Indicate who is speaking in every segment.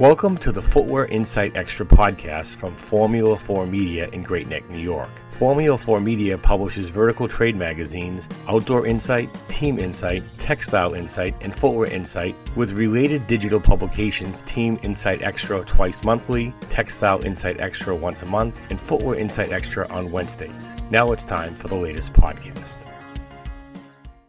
Speaker 1: Welcome to the Footwear Insight Extra podcast from Formula 4 Media in Great Neck, New York. Formula 4 Media publishes vertical trade magazines, Outdoor Insight, Team Insight, Textile Insight, and Footwear Insight, with related digital publications Team Insight Extra twice monthly, Textile Insight Extra once a month, and Footwear Insight Extra on Wednesdays. Now it's time for the latest podcast.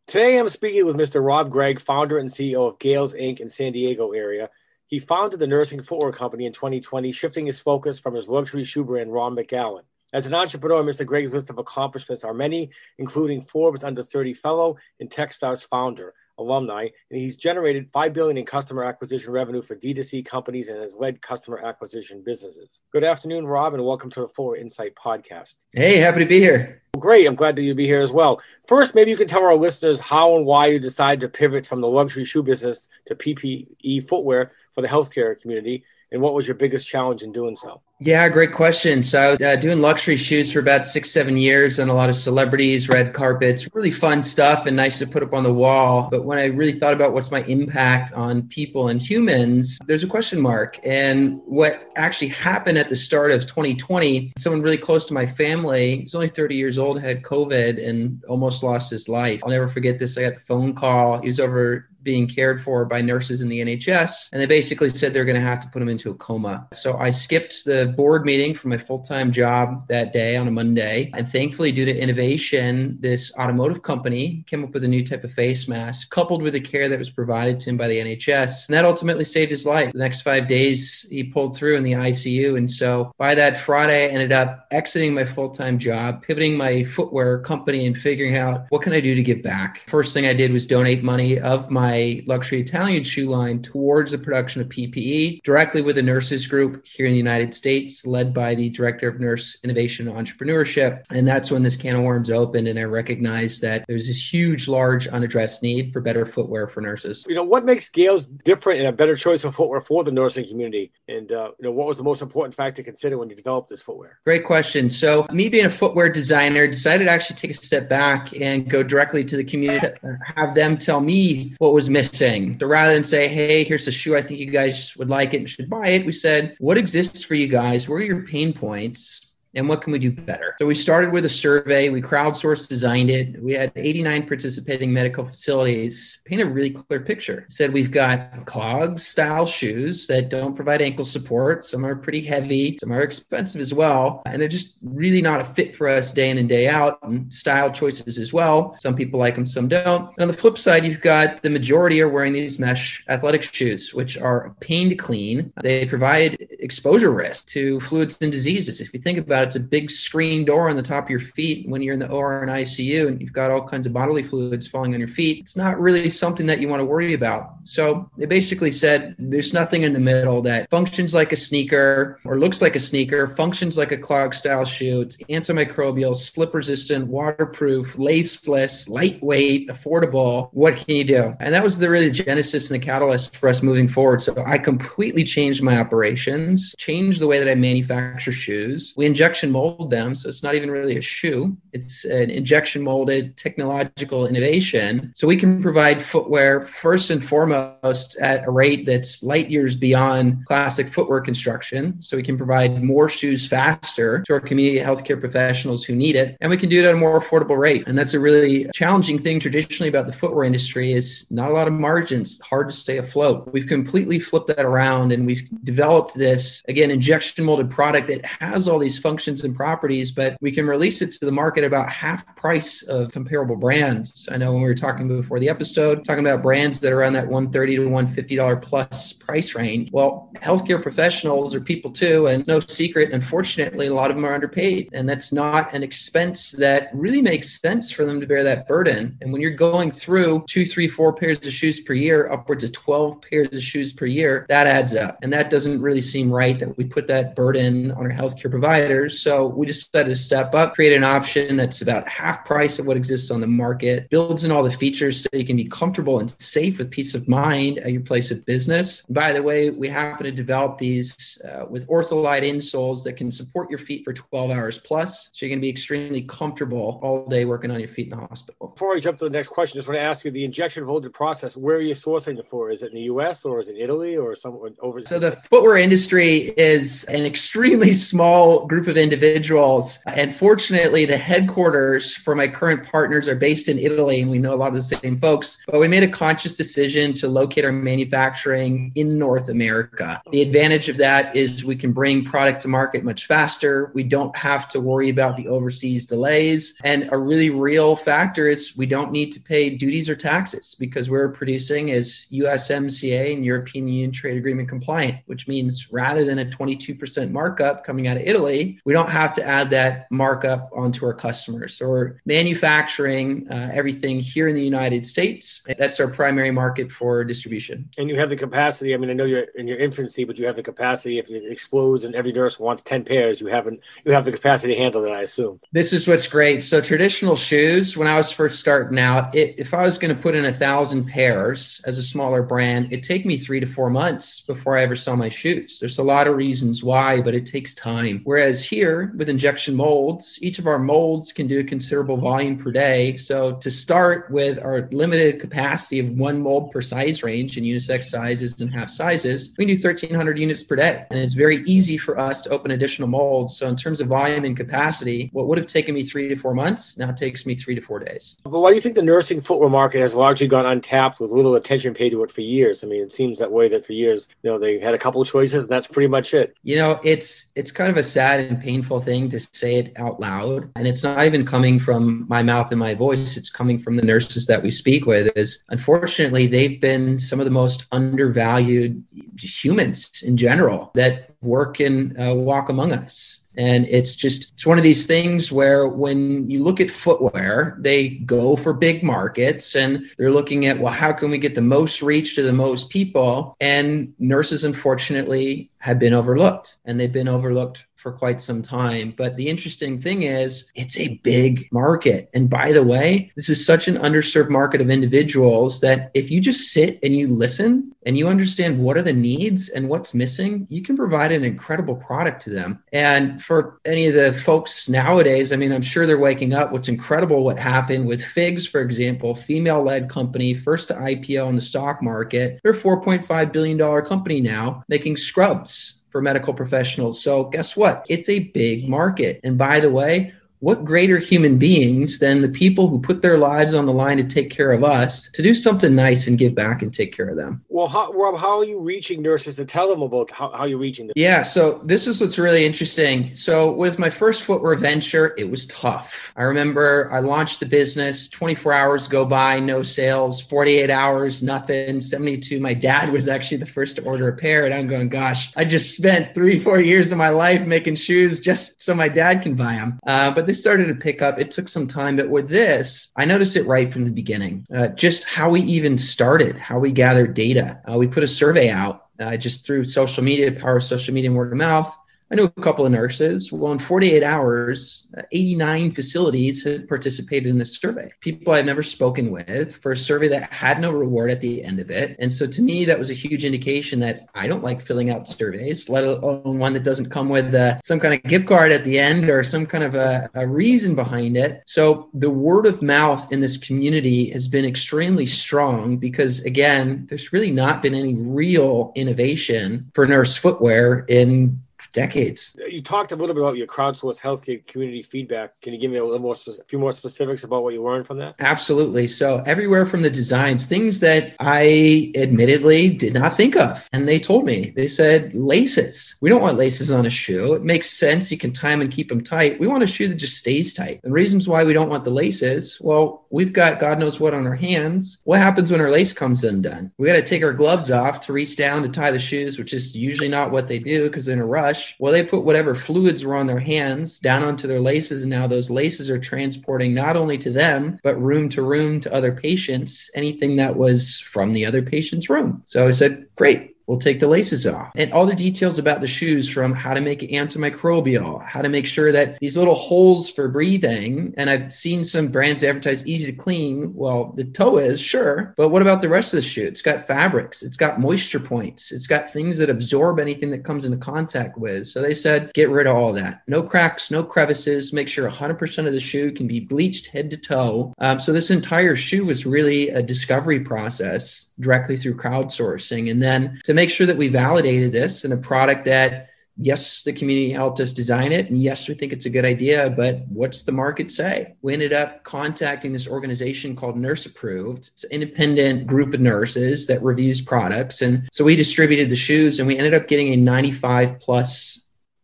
Speaker 1: Today I'm speaking with Mr. Rob Gregg, founder and CEO of Gales Inc. in San Diego area he founded the nursing footwear company in 2020, shifting his focus from his luxury shoe brand, Ron McGowan. As an entrepreneur, Mr. Gregg's list of accomplishments are many, including Forbes Under 30 Fellow and Techstars founder, alumni, and he's generated 5 billion in customer acquisition revenue for D2C companies and has led customer acquisition businesses. Good afternoon, Rob, and welcome to the Footwear Insight podcast.
Speaker 2: Hey, happy to be here.
Speaker 1: Great. I'm glad that you'd be here as well. First, maybe you can tell our listeners how and why you decided to pivot from the luxury shoe business to PPE footwear for the healthcare community and what was your biggest challenge in doing so?
Speaker 2: Yeah, great question. So I was uh, doing luxury shoes for about six, seven years and a lot of celebrities, red carpets, really fun stuff and nice to put up on the wall. But when I really thought about what's my impact on people and humans, there's a question mark. And what actually happened at the start of 2020, someone really close to my family, he's only 30 years old, had COVID and almost lost his life. I'll never forget this. I got the phone call. He was over being cared for by nurses in the NHS. And they basically said they're going to have to put him into a coma. So I skipped the board meeting for my full time job that day on a Monday. And thankfully, due to innovation, this automotive company came up with a new type of face mask coupled with the care that was provided to him by the NHS. And that ultimately saved his life. The next five days, he pulled through in the ICU. And so by that Friday, I ended up exiting my full time job, pivoting my footwear company, and figuring out what can I do to give back. First thing I did was donate money of my my luxury Italian shoe line towards the production of PPE directly with a nurses group here in the United States, led by the Director of Nurse Innovation and Entrepreneurship. And that's when this can of worms opened. And I recognized that there's this huge, large, unaddressed need for better footwear for nurses.
Speaker 1: You know, what makes Gales different and a better choice of footwear for the nursing community? And, uh, you know, what was the most important fact to consider when you developed this footwear?
Speaker 2: Great question. So, me being a footwear designer, decided to actually take a step back and go directly to the community, have them tell me what was was missing. So rather than say, hey, here's the shoe, I think you guys would like it and should buy it, we said, what exists for you guys? Where are your pain points? And what can we do better? So we started with a survey, we crowdsourced designed it. We had 89 participating medical facilities paint a really clear picture. Said we've got clogs style shoes that don't provide ankle support. Some are pretty heavy, some are expensive as well, and they're just really not a fit for us day in and day out. And style choices as well. Some people like them, some don't. And on the flip side, you've got the majority are wearing these mesh athletic shoes, which are a pain to clean. They provide exposure risk to fluids and diseases. If you think about it, it's a big screen door on the top of your feet when you're in the OR and ICU and you've got all kinds of bodily fluids falling on your feet. It's not really something that you want to worry about. So they basically said there's nothing in the middle that functions like a sneaker or looks like a sneaker, functions like a clog style shoe. It's antimicrobial, slip resistant, waterproof, laceless, lightweight, affordable. What can you do? And that was the really genesis and the catalyst for us moving forward. So I completely changed my operations, changed the way that I manufacture shoes. We inject injection mold them. So it's not even really a shoe, it's an injection molded technological innovation. So we can provide footwear first and foremost at a rate that's light years beyond classic footwear construction. So we can provide more shoes faster to our community healthcare professionals who need it. And we can do it at a more affordable rate. And that's a really challenging thing traditionally about the footwear industry is not a lot of margins, hard to stay afloat. We've completely flipped that around and we've developed this, again, injection molded product that has all these functions functions and properties, but we can release it to the market about half price of comparable brands. I know when we were talking before the episode, talking about brands that are around that 130 to $150 plus price range. Well, healthcare professionals are people too, and no secret, unfortunately, a lot of them are underpaid. And that's not an expense that really makes sense for them to bear that burden. And when you're going through two, three, four pairs of shoes per year, upwards of 12 pairs of shoes per year, that adds up. And that doesn't really seem right that we put that burden on our healthcare providers So we decided to step up, create an option that's about half price of what exists on the market, builds in all the features so you can be comfortable and safe with peace of mind at your place of business. by the way, we happen to develop these uh, with ortholite insoles that can support your feet for 12 hours plus. So you're going to be extremely comfortable all day working on your feet in the hospital.
Speaker 1: Before I jump to the next question, I just want to ask you the injection molded process, where are you sourcing it for? Is it in the US or is it Italy or somewhere over?
Speaker 2: So the footwear industry is an extremely small group of individuals. And fortunately, the headquarters for my current partners are based in Italy, and we know a lot of the same folks. But we made a conscious decision to locate our manufacturing in North America. The advantage of that is we can bring product to market much faster. We don't have to worry about the overseas delays. And a really real factor is we don't need to pay duties or taxes because we're producing as USMCA and European Union Trade Agreement compliant, which means rather than a 22% markup coming out of Italy, we don't have to add that markup onto our customers. So we're manufacturing uh, everything here in the United States. That's our primary market for distribution.
Speaker 1: And you have the capacity. I mean, I know you're in your infancy, but you have the capacity. If it explodes and every nurse wants 10 pairs, you haven't you have the capacity to handle it, I assume.
Speaker 2: This is what's great. So traditional shoes, when I was first starting out, it, if I was going to put in a thousand pairs as a smaller brand, it'd take me three to four months before I ever saw my shoes. There's a lot of reasons why, but it takes time. Whereas here with injection molds, each of our molds can do a considerable volume per day. So to start with our limited capacity of one mold per size range in unisex sizes and half sizes, we can do 1,300 units per day. And it's very easy for us to open additional molds. So in terms of volume and capacity, what would have taken me three to four months now takes me three to four days.
Speaker 1: But why do you think the nursing footwear market has largely gone untapped with little attention paid to it for years? I mean, it seems that way that for years, you know, they had a couple of choices and that's pretty much it.
Speaker 2: You know, it's it's kind of a sad and painful thing to say it out loud. And it's not even coming from my mouth and my voice. It's coming from the nurses that we speak with is unfortunately they've been some of the most undervalued humans in general that work and uh, walk among us. And it's just, it's one of these things where when you look at footwear, they go for big markets and they're looking at, well, how can we get the most reach to the most people? And nurses, unfortunately, have been overlooked and they've been overlooked for quite some time. But the interesting thing is, it's a big market. And by the way, this is such an underserved market of individuals that if you just sit and you listen and you understand what are the needs and what's missing, you can provide an incredible product to them. And for any of the folks nowadays, I mean, I'm sure they're waking up. What's incredible what happened with Figs, for example, female led company, first to IPO in the stock market. They're a $4.5 billion company now making scrubs for medical professionals. So, guess what? It's a big market. And by the way, what greater human beings than the people who put their lives on the line to take care of us to do something nice and give back and take care of them?
Speaker 1: Well, how, Rob, how are you reaching nurses to tell them about how, how you're reaching them?
Speaker 2: Yeah, so this is what's really interesting. So, with my first footwear venture, it was tough. I remember I launched the business, 24 hours go by, no sales, 48 hours, nothing, 72. My dad was actually the first to order a pair, and I'm going, gosh, I just spent three, four years of my life making shoes just so my dad can buy them. Uh, but this started to pick up. It took some time, but with this, I noticed it right from the beginning. Uh, just how we even started, how we gathered data. Uh, we put a survey out uh, just through social media, power of social media, and word of mouth. I knew a couple of nurses. Well, in 48 hours, 89 facilities had participated in this survey. People I'd never spoken with for a survey that had no reward at the end of it. And so to me, that was a huge indication that I don't like filling out surveys, let alone one that doesn't come with uh, some kind of gift card at the end or some kind of a, a reason behind it. So the word of mouth in this community has been extremely strong because, again, there's really not been any real innovation for nurse footwear in decades.
Speaker 1: You talked a little bit about your crowdsourced healthcare community feedback. Can you give me a little more, a few more specifics about what you learned from that?
Speaker 2: Absolutely. So everywhere from the designs, things that I admittedly did not think of, and they told me. They said laces. We don't want laces on a shoe. It makes sense. You can tie them and keep them tight. We want a shoe that just stays tight. And reasons why we don't want the laces. Well, we've got God knows what on our hands. What happens when our lace comes undone? We got to take our gloves off to reach down to tie the shoes, which is usually not what they do because they're in a rush well, they put whatever fluids were on their hands down onto their laces. And now those laces are transporting not only to them, but room to room to other patients, anything that was from the other patient's room. So I said, great We'll take the laces off. And all the details about the shoes from how to make it antimicrobial, how to make sure that these little holes for breathing, and I've seen some brands advertise easy to clean. Well, the toe is, sure. But what about the rest of the shoe? It's got fabrics, it's got moisture points, it's got things that absorb anything that comes into contact with. So they said, get rid of all that. No cracks, no crevices. Make sure 100% of the shoe can be bleached head to toe. Um, so this entire shoe was really a discovery process directly through crowdsourcing. And then to make sure that we validated this in a product that yes, the community helped us design it. And yes, we think it's a good idea, but what's the market say? We ended up contacting this organization called Nurse Approved. It's an independent group of nurses that reviews products. And so we distributed the shoes and we ended up getting a 95 plus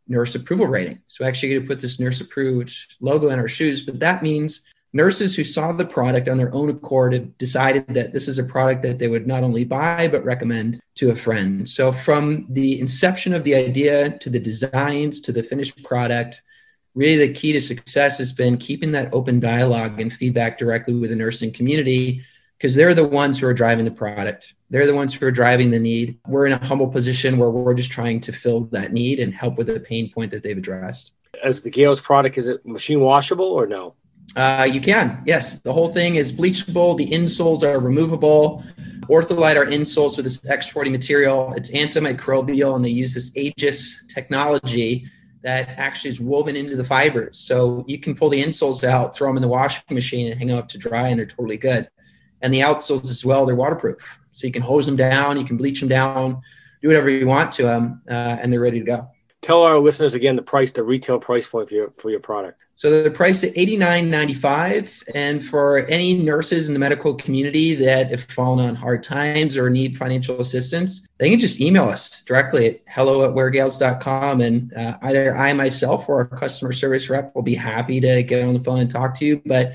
Speaker 2: nurse approval rating. So actually going to put this nurse approved logo in our shoes, but that means nurses who saw the product on their own accord have decided that this is a product that they would not only buy but recommend to a friend. So from the inception of the idea to the designs to the finished product really the key to success has been keeping that open dialogue and feedback directly with the nursing community because they're the ones who are driving the product. They're the ones who are driving the need. We're in a humble position where we're just trying to fill that need and help with the pain point that they've addressed.
Speaker 3: As the gales product is it machine washable or no
Speaker 2: uh, you can, yes. The whole thing is bleachable. The insoles are removable. Ortholite are insoles with this X40 material. It's antimicrobial, and they use this Aegis technology that actually is woven into the fibers. So you can pull the insoles out, throw them in the washing machine, and hang them up to dry, and they're totally good. And the outsoles as well, they're waterproof. So you can hose them down, you can bleach them down, do whatever you want to them, uh, and they're ready to go
Speaker 3: tell our listeners again the price, the retail price point for your for your product.
Speaker 2: So the price at eighty nine ninety five, and for any nurses in the medical community that have fallen on hard times or need financial assistance, they can just email us directly at hello at weargales.com, and uh, either I myself or our customer service rep will be happy to get on the phone and talk to you. But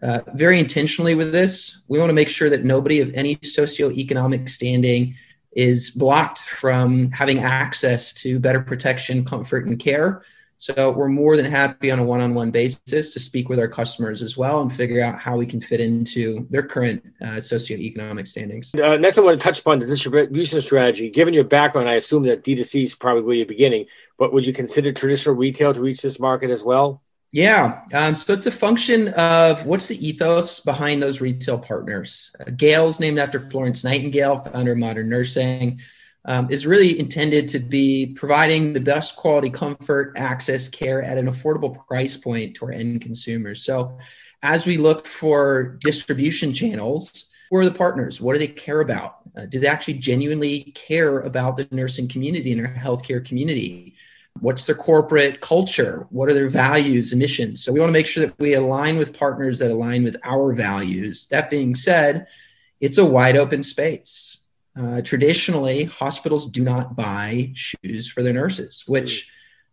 Speaker 2: uh, very intentionally with this, we want to make sure that nobody of any socioeconomic standing is blocked from having access to better protection, comfort, and care. So we're more than happy on a one-on-one basis to speak with our customers as well and figure out how we can fit into their current uh, socioeconomic standings.
Speaker 3: Uh, next, I want to touch upon the distribution strategy. Given your background, I assume that D2C is probably you're beginning, but would you consider traditional retail to reach this market as well?
Speaker 2: Yeah. Um, so it's a function of what's the ethos behind those retail partners. Uh, Gales, named after Florence Nightingale, founder of modern nursing, um, is really intended to be providing the best quality comfort, access, care at an affordable price point to our end consumers. So as we look for distribution channels, who are the partners? What do they care about? Uh, do they actually genuinely care about the nursing community and our healthcare community? What's their corporate culture? What are their values and missions? So we want to make sure that we align with partners that align with our values. That being said, it's a wide open space. Uh, traditionally, hospitals do not buy shoes for their nurses, which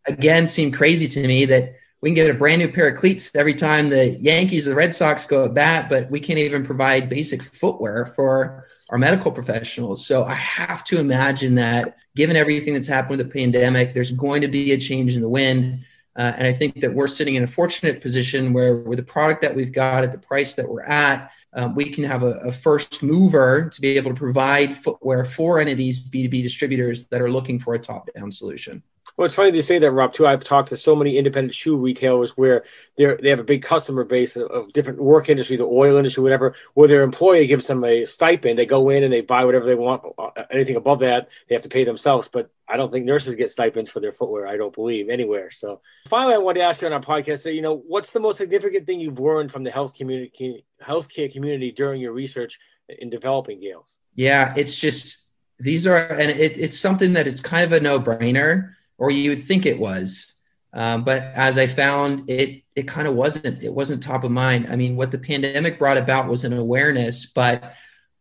Speaker 2: again seemed crazy to me that we can get a brand new pair of cleats every time the Yankees or the Red Sox go at bat, but we can't even provide basic footwear for our medical professionals. So I have to imagine that given everything that's happened with the pandemic, there's going to be a change in the wind. Uh, and I think that we're sitting in a fortunate position where, with the product that we've got at the price that we're at, um, we can have a, a, first mover to be able to provide footwear for any of these B2B distributors that are looking for a top down solution.
Speaker 3: Well, it's funny to say that, Rob. Too, I've talked to so many independent shoe retailers where they they have a big customer base of, different work industry, the oil industry, whatever. Where their employer gives them a stipend, they go in and they buy whatever they want. Uh, anything above that, they have to pay themselves. But I don't think nurses get stipends for their footwear. I don't believe anywhere. So, finally, I want to ask you on our podcast that you know what's the most significant thing you've learned from the health community, healthcare community during your research in developing Gales.
Speaker 2: Yeah, it's just these are, and it, it's something that is kind of a no brainer or you would think it was. Um, but as I found, it it kind of wasn't. It wasn't top of mind. I mean, what the pandemic brought about was an awareness, but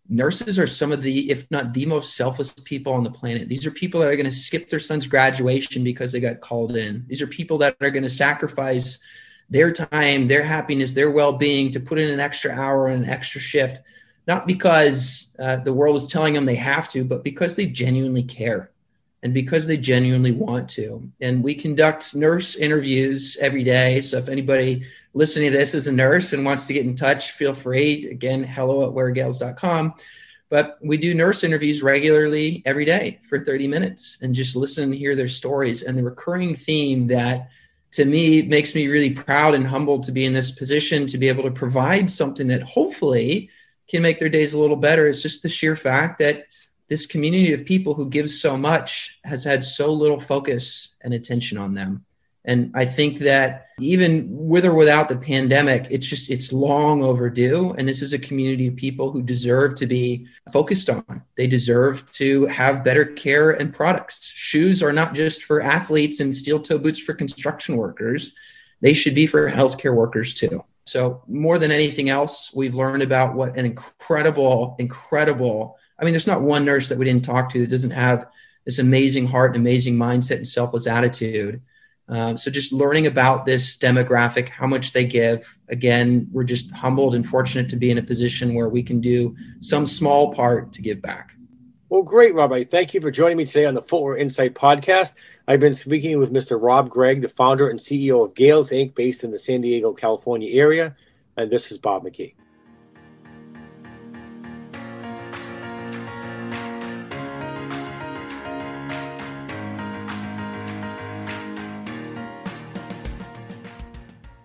Speaker 2: nurses are some of the, if not the most selfless people on the planet. These are people that are going to skip their son's graduation because they got called in. These are people that are going to sacrifice their time, their happiness, their well-being to put in an extra hour and an extra shift, not because uh, the world is telling them they have to, but because they genuinely care and because they genuinely want to. And we conduct nurse interviews every day. So if anybody listening to this is a nurse and wants to get in touch, feel free. Again, hello at weargales.com. But we do nurse interviews regularly every day for 30 minutes and just listen and hear their stories. And the recurring theme that to me makes me really proud and humbled to be in this position to be able to provide something that hopefully can make their days a little better is just the sheer fact that this community of people who give so much has had so little focus and attention on them. And I think that even with or without the pandemic, it's just, it's long overdue. And this is a community of people who deserve to be focused on. They deserve to have better care and products. Shoes are not just for athletes and steel toe boots for construction workers, they should be for healthcare workers too. So, more than anything else, we've learned about what an incredible, incredible I mean, there's not one nurse that we didn't talk to that doesn't have this amazing heart and amazing mindset and selfless attitude. Um, so just learning about this demographic, how much they give. Again, we're just humbled and fortunate to be in a position where we can do some small part to give back.
Speaker 3: Well, great, Rob. Thank you for joining me today on the Footwear Insight podcast. I've been speaking with Mr. Rob Gregg, the founder and CEO of Gales Inc., based in the San Diego, California area. And this is Bob McGee.